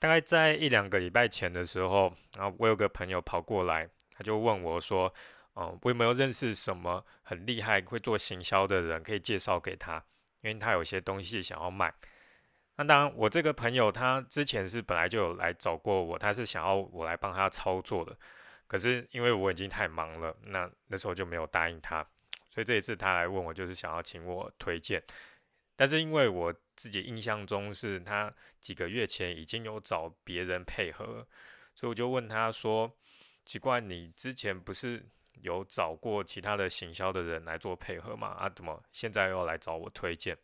大概在一两个礼拜前的时候，然后我有个朋友跑过来，他就问我说：“嗯，我有没有认识什么很厉害会做行销的人，可以介绍给他？因为他有些东西想要卖。”那当然，我这个朋友他之前是本来就有来找过我，他是想要我来帮他操作的。可是因为我已经太忙了，那那时候就没有答应他。所以这一次他来问我，就是想要请我推荐。但是因为我自己印象中是他几个月前已经有找别人配合，所以我就问他说：“奇怪，你之前不是有找过其他的行销的人来做配合吗？啊，怎么现在又来找我推荐？”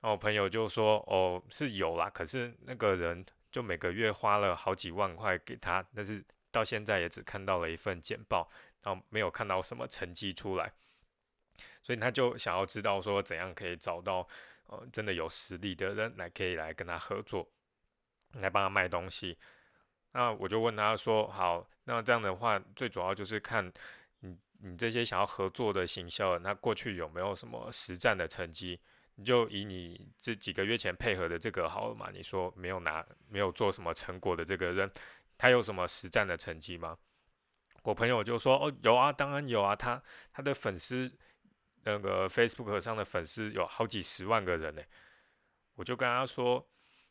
然后我朋友就说：“哦，是有啦，可是那个人就每个月花了好几万块给他，但是到现在也只看到了一份简报，然后没有看到什么成绩出来，所以他就想要知道说怎样可以找到。”呃，真的有实力的人来可以来跟他合作，来帮他卖东西。那我就问他说：“好，那这样的话，最主要就是看你你这些想要合作的行销那，过去有没有什么实战的成绩？你就以你这几个月前配合的这个好了嘛？你说没有拿没有做什么成果的这个人，他有什么实战的成绩吗？”我朋友就说：“哦，有啊，当然有啊，他他的粉丝。”那个 Facebook 上的粉丝有好几十万个人呢，我就跟他说：“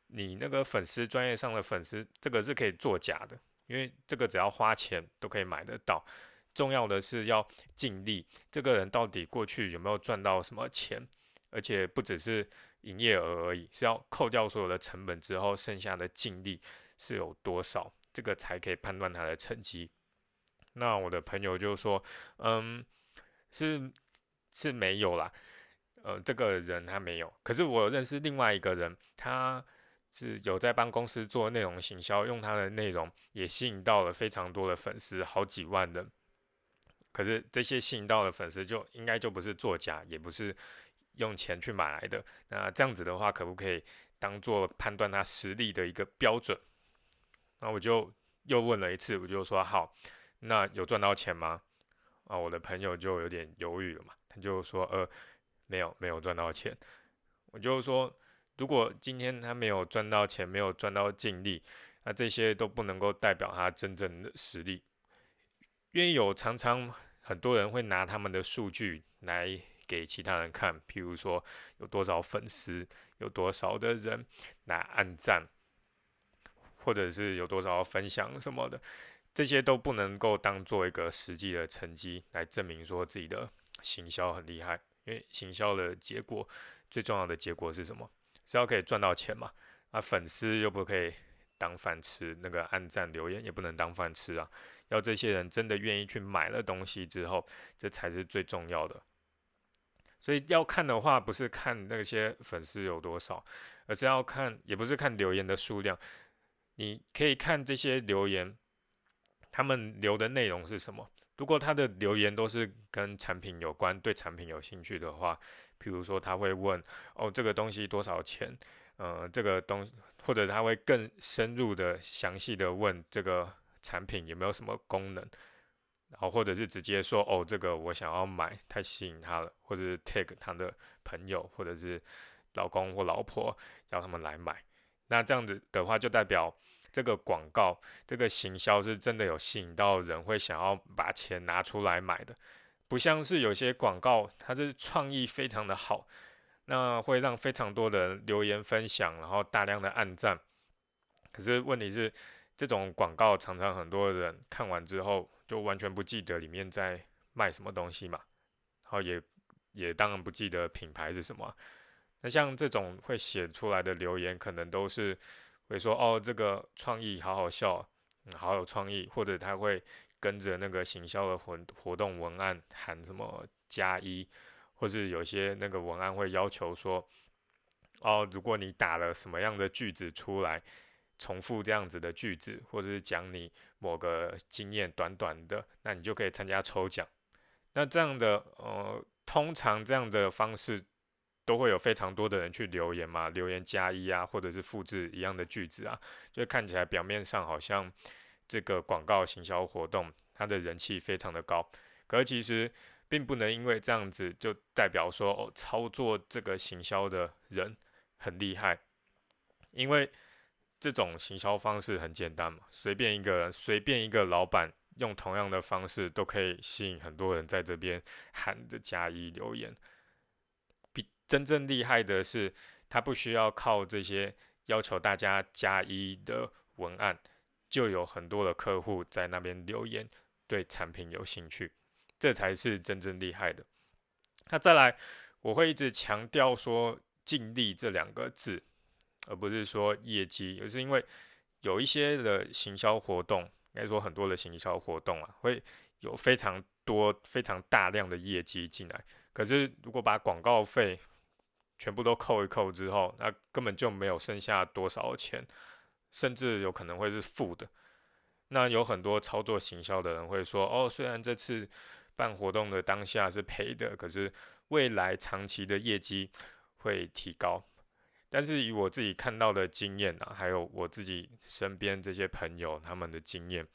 你那个粉丝专业上的粉丝，这个是可以作假的，因为这个只要花钱都可以买得到。重要的是要尽力，这个人到底过去有没有赚到什么钱，而且不只是营业额而已，是要扣掉所有的成本之后，剩下的净利是有多少，这个才可以判断他的成绩。”那我的朋友就说：“嗯，是。”是没有啦，呃，这个人他没有。可是我认识另外一个人，他是有在帮公司做内容行销，用他的内容也吸引到了非常多的粉丝，好几万人。可是这些吸引到的粉丝就应该就不是作假，也不是用钱去买来的。那这样子的话，可不可以当做判断他实力的一个标准？那我就又问了一次，我就说好，那有赚到钱吗？啊，我的朋友就有点犹豫了嘛。就说呃没有没有赚到钱，我就说如果今天他没有赚到钱，没有赚到净利，那这些都不能够代表他真正的实力。因为有常常很多人会拿他们的数据来给其他人看，譬如说有多少粉丝，有多少的人来按赞，或者是有多少分享什么的，这些都不能够当做一个实际的成绩来证明说自己的。行销很厉害，因为行销的结果最重要的结果是什么？是要可以赚到钱嘛？啊，粉丝又不可以当饭吃，那个按赞留言也不能当饭吃啊。要这些人真的愿意去买了东西之后，这才是最重要的。所以要看的话，不是看那些粉丝有多少，而是要看，也不是看留言的数量。你可以看这些留言，他们留的内容是什么？如果他的留言都是跟产品有关，对产品有兴趣的话，比如说他会问哦这个东西多少钱，呃这个东或者他会更深入的详细的问这个产品有没有什么功能，然后或者是直接说哦这个我想要买，太吸引他了，或者是 take 他的朋友或者是老公或老婆叫他们来买，那这样子的话就代表。这个广告，这个行销是真的有吸引到人，会想要把钱拿出来买的，不像是有些广告，它是创意非常的好，那会让非常多的人留言分享，然后大量的按赞。可是问题是，这种广告常常很多人看完之后，就完全不记得里面在卖什么东西嘛，然后也也当然不记得品牌是什么。那像这种会写出来的留言，可能都是。会说哦，这个创意好好笑，好有创意，或者他会跟着那个行销的活活动文案喊什么加一，或是有些那个文案会要求说，哦，如果你打了什么样的句子出来，重复这样子的句子，或者是讲你某个经验短短的，那你就可以参加抽奖。那这样的呃，通常这样的方式。都会有非常多的人去留言嘛，留言加一啊，或者是复制一样的句子啊，就看起来表面上好像这个广告行销活动它的人气非常的高，可是其实并不能因为这样子就代表说哦，操作这个行销的人很厉害，因为这种行销方式很简单嘛，随便一个随便一个老板用同样的方式都可以吸引很多人在这边喊着加一留言。真正厉害的是，他不需要靠这些要求大家加一的文案，就有很多的客户在那边留言，对产品有兴趣，这才是真正厉害的。那再来，我会一直强调说“尽力”这两个字。而不是说业绩，而是因为有一些的行销活动，应该说很多的行销活动啊，会有非常多、非常大量的业绩进来。可是如果把广告费全部都扣一扣之后，那根本就没有剩下多少钱，甚至有可能会是负的。那有很多操作行销的人会说：“哦，虽然这次办活动的当下是赔的，可是未来长期的业绩会提高。”但是以我自己看到的经验啊，还有我自己身边这些朋友他们的经验，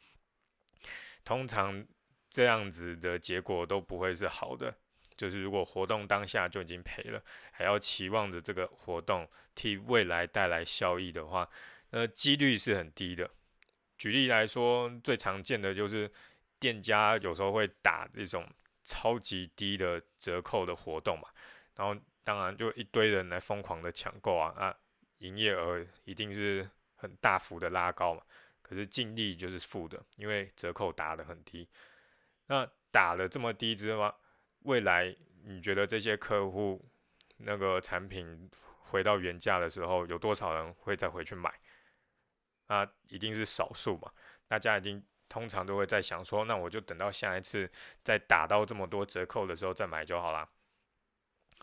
通常这样子的结果都不会是好的。就是如果活动当下就已经赔了，还要期望着这个活动替未来带来效益的话，那几率是很低的。举例来说，最常见的就是店家有时候会打这种超级低的折扣的活动嘛，然后。当然，就一堆人来疯狂的抢购啊，那营业额一定是很大幅的拉高嘛。可是净利就是负的，因为折扣打得很低。那打了这么低之后，未来你觉得这些客户那个产品回到原价的时候，有多少人会再回去买？那一定是少数嘛。大家已经通常都会在想说，那我就等到下一次再打到这么多折扣的时候再买就好了。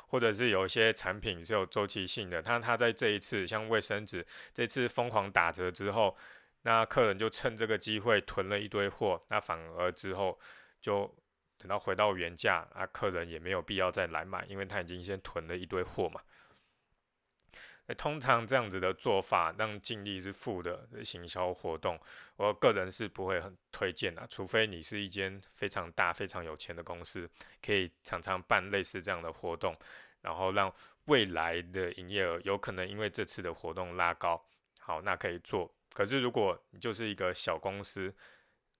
或者是有一些产品是有周期性的，它它在这一次像卫生纸这次疯狂打折之后，那客人就趁这个机会囤了一堆货，那反而之后就等到回到原价，啊，客人也没有必要再来买，因为他已经先囤了一堆货嘛。那通常这样子的做法，让净利是负的行销活动，我个人是不会很推荐的。除非你是一间非常大、非常有钱的公司，可以常常办类似这样的活动，然后让未来的营业额有可能因为这次的活动拉高，好，那可以做。可是如果你就是一个小公司，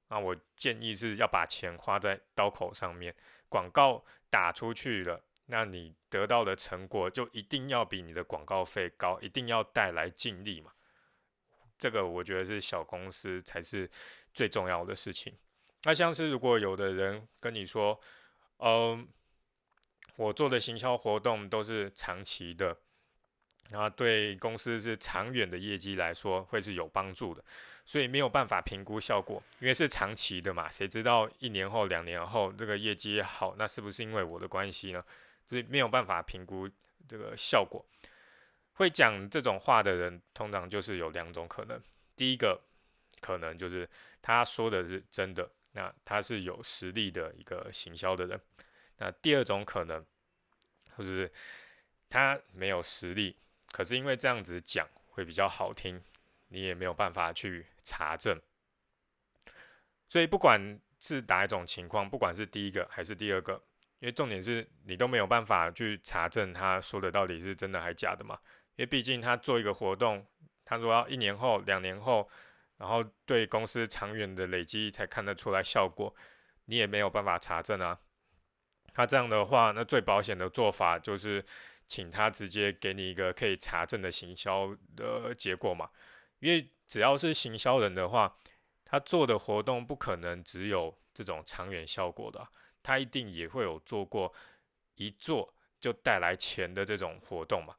那我建议是要把钱花在刀口上面，广告打出去了。那你得到的成果就一定要比你的广告费高，一定要带来净利嘛？这个我觉得是小公司才是最重要的事情。那像是如果有的人跟你说，嗯，我做的行销活动都是长期的，然后对公司是长远的业绩来说会是有帮助的，所以没有办法评估效果，因为是长期的嘛，谁知道一年后、两年后这个业绩好，那是不是因为我的关系呢？所以没有办法评估这个效果。会讲这种话的人，通常就是有两种可能。第一个可能就是他说的是真的，那他是有实力的一个行销的人。那第二种可能就是他没有实力，可是因为这样子讲会比较好听，你也没有办法去查证。所以不管是哪一种情况，不管是第一个还是第二个。因为重点是你都没有办法去查证他说的到底是真的还是假的嘛？因为毕竟他做一个活动，他说要一年后、两年后，然后对公司长远的累积才看得出来效果，你也没有办法查证啊。他这样的话，那最保险的做法就是请他直接给你一个可以查证的行销的结果嘛。因为只要是行销人的话，他做的活动不可能只有这种长远效果的。他一定也会有做过一做就带来钱的这种活动嘛？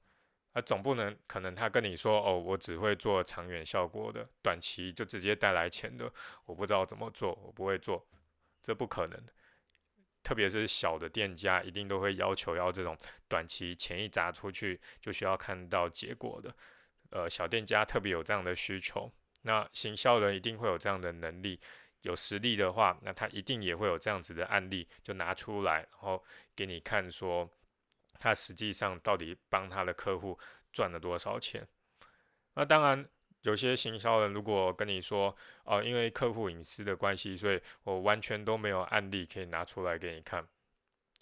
啊，总不能可能他跟你说哦，我只会做长远效果的，短期就直接带来钱的，我不知道怎么做，我不会做，这不可能。特别是小的店家，一定都会要求要这种短期钱一砸出去就需要看到结果的。呃，小店家特别有这样的需求，那行销人一定会有这样的能力。有实力的话，那他一定也会有这样子的案例，就拿出来，然后给你看，说他实际上到底帮他的客户赚了多少钱。那当然，有些行销人如果跟你说，哦，因为客户隐私的关系，所以我完全都没有案例可以拿出来给你看。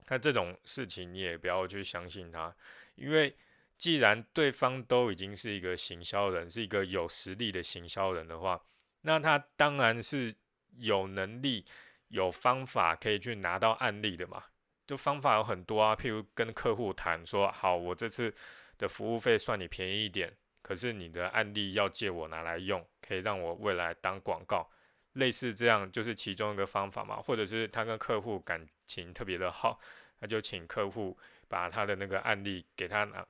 那这种事情你也不要去相信他，因为既然对方都已经是一个行销人，是一个有实力的行销人的话，那他当然是有能力、有方法可以去拿到案例的嘛。就方法有很多啊，譬如跟客户谈说，好，我这次的服务费算你便宜一点，可是你的案例要借我拿来用，可以让我未来当广告，类似这样就是其中一个方法嘛。或者是他跟客户感情特别的好，他就请客户把他的那个案例给他拿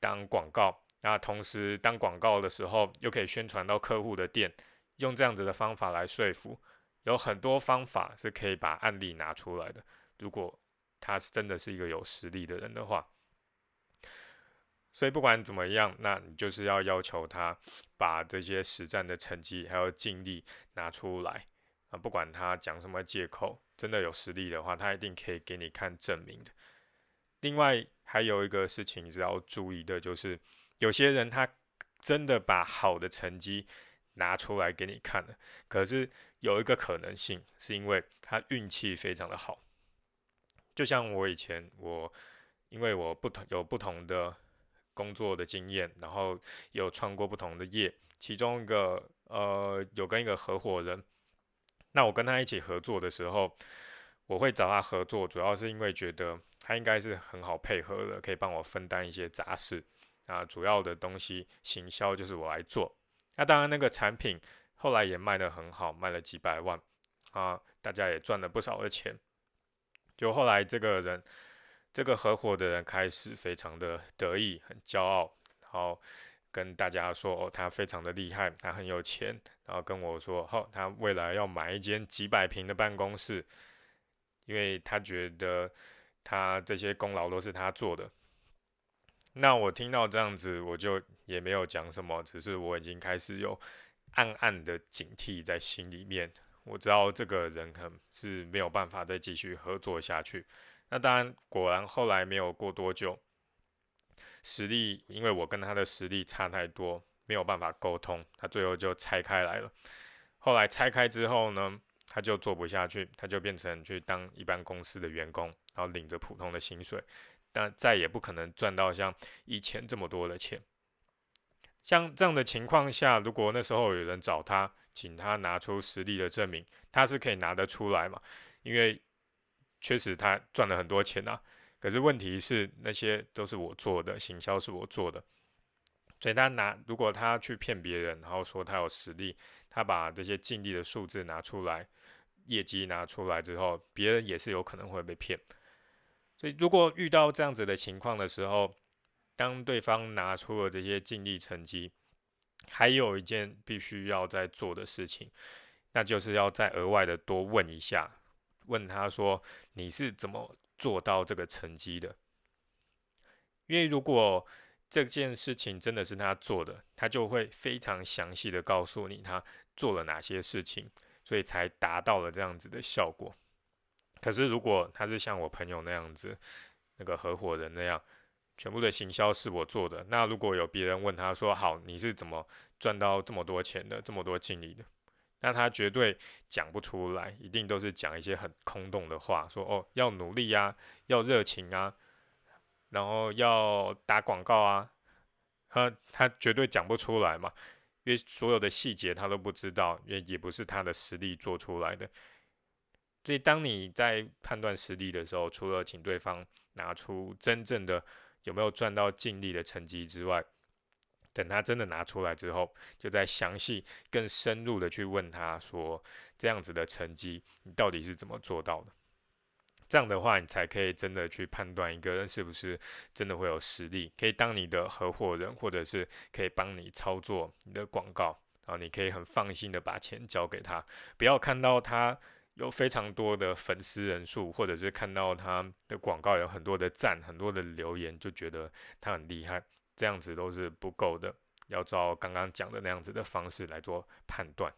当广告，那同时当广告的时候又可以宣传到客户的店，用这样子的方法来说服，有很多方法是可以把案例拿出来的。如果他是真的是一个有实力的人的话，所以不管怎么样，那你就是要要求他把这些实战的成绩还有尽力拿出来啊！不管他讲什么借口，真的有实力的话，他一定可以给你看证明的。另外还有一个事情是要注意的，就是有些人他真的把好的成绩拿出来给你看了，可是有一个可能性是因为他运气非常的好。就像我以前，我因为我不同有不同的工作的经验，然后有创过不同的业，其中一个呃有跟一个合伙人，那我跟他一起合作的时候，我会找他合作，主要是因为觉得他应该是很好配合的，可以帮我分担一些杂事啊，主要的东西行销就是我来做。那当然那个产品后来也卖得很好，卖了几百万啊，大家也赚了不少的钱。就后来这个人，这个合伙的人开始非常的得意，很骄傲，然后跟大家说哦，他非常的厉害，他很有钱，然后跟我说，好，他未来要买一间几百平的办公室，因为他觉得他这些功劳都是他做的。那我听到这样子，我就也没有讲什么，只是我已经开始有暗暗的警惕在心里面。我知道这个人可能是没有办法再继续合作下去。那当然，果然后来没有过多久，实力因为我跟他的实力差太多，没有办法沟通，他最后就拆开来了。后来拆开之后呢，他就做不下去，他就变成去当一般公司的员工，然后领着普通的薪水，但再也不可能赚到像以前这么多的钱。像这样的情况下，如果那时候有人找他，请他拿出实力的证明，他是可以拿得出来嘛？因为确实他赚了很多钱啊。可是问题是那些都是我做的，行销是我做的，所以他拿如果他去骗别人，然后说他有实力，他把这些净利的数字拿出来，业绩拿出来之后，别人也是有可能会被骗。所以如果遇到这样子的情况的时候，当对方拿出了这些净利成绩，还有一件必须要在做的事情，那就是要再额外的多问一下，问他说你是怎么做到这个成绩的？因为如果这件事情真的是他做的，他就会非常详细的告诉你他做了哪些事情，所以才达到了这样子的效果。可是如果他是像我朋友那样子，那个合伙人那样。全部的行销是我做的。那如果有别人问他说：“好，你是怎么赚到这么多钱的，这么多精力的？”那他绝对讲不出来，一定都是讲一些很空洞的话，说：“哦，要努力呀，要热情啊，然后要打广告啊。”他他绝对讲不出来嘛，因为所有的细节他都不知道，也也不是他的实力做出来的。所以当你在判断实力的时候，除了请对方拿出真正的。有没有赚到尽力的成绩之外，等他真的拿出来之后，就再详细、更深入的去问他说：“这样子的成绩，你到底是怎么做到的？”这样的话，你才可以真的去判断一个人是不是真的会有实力，可以当你的合伙人，或者是可以帮你操作你的广告，然后你可以很放心的把钱交给他，不要看到他。有非常多的粉丝人数，或者是看到他的广告有很多的赞、很多的留言，就觉得他很厉害，这样子都是不够的，要照刚刚讲的那样子的方式来做判断。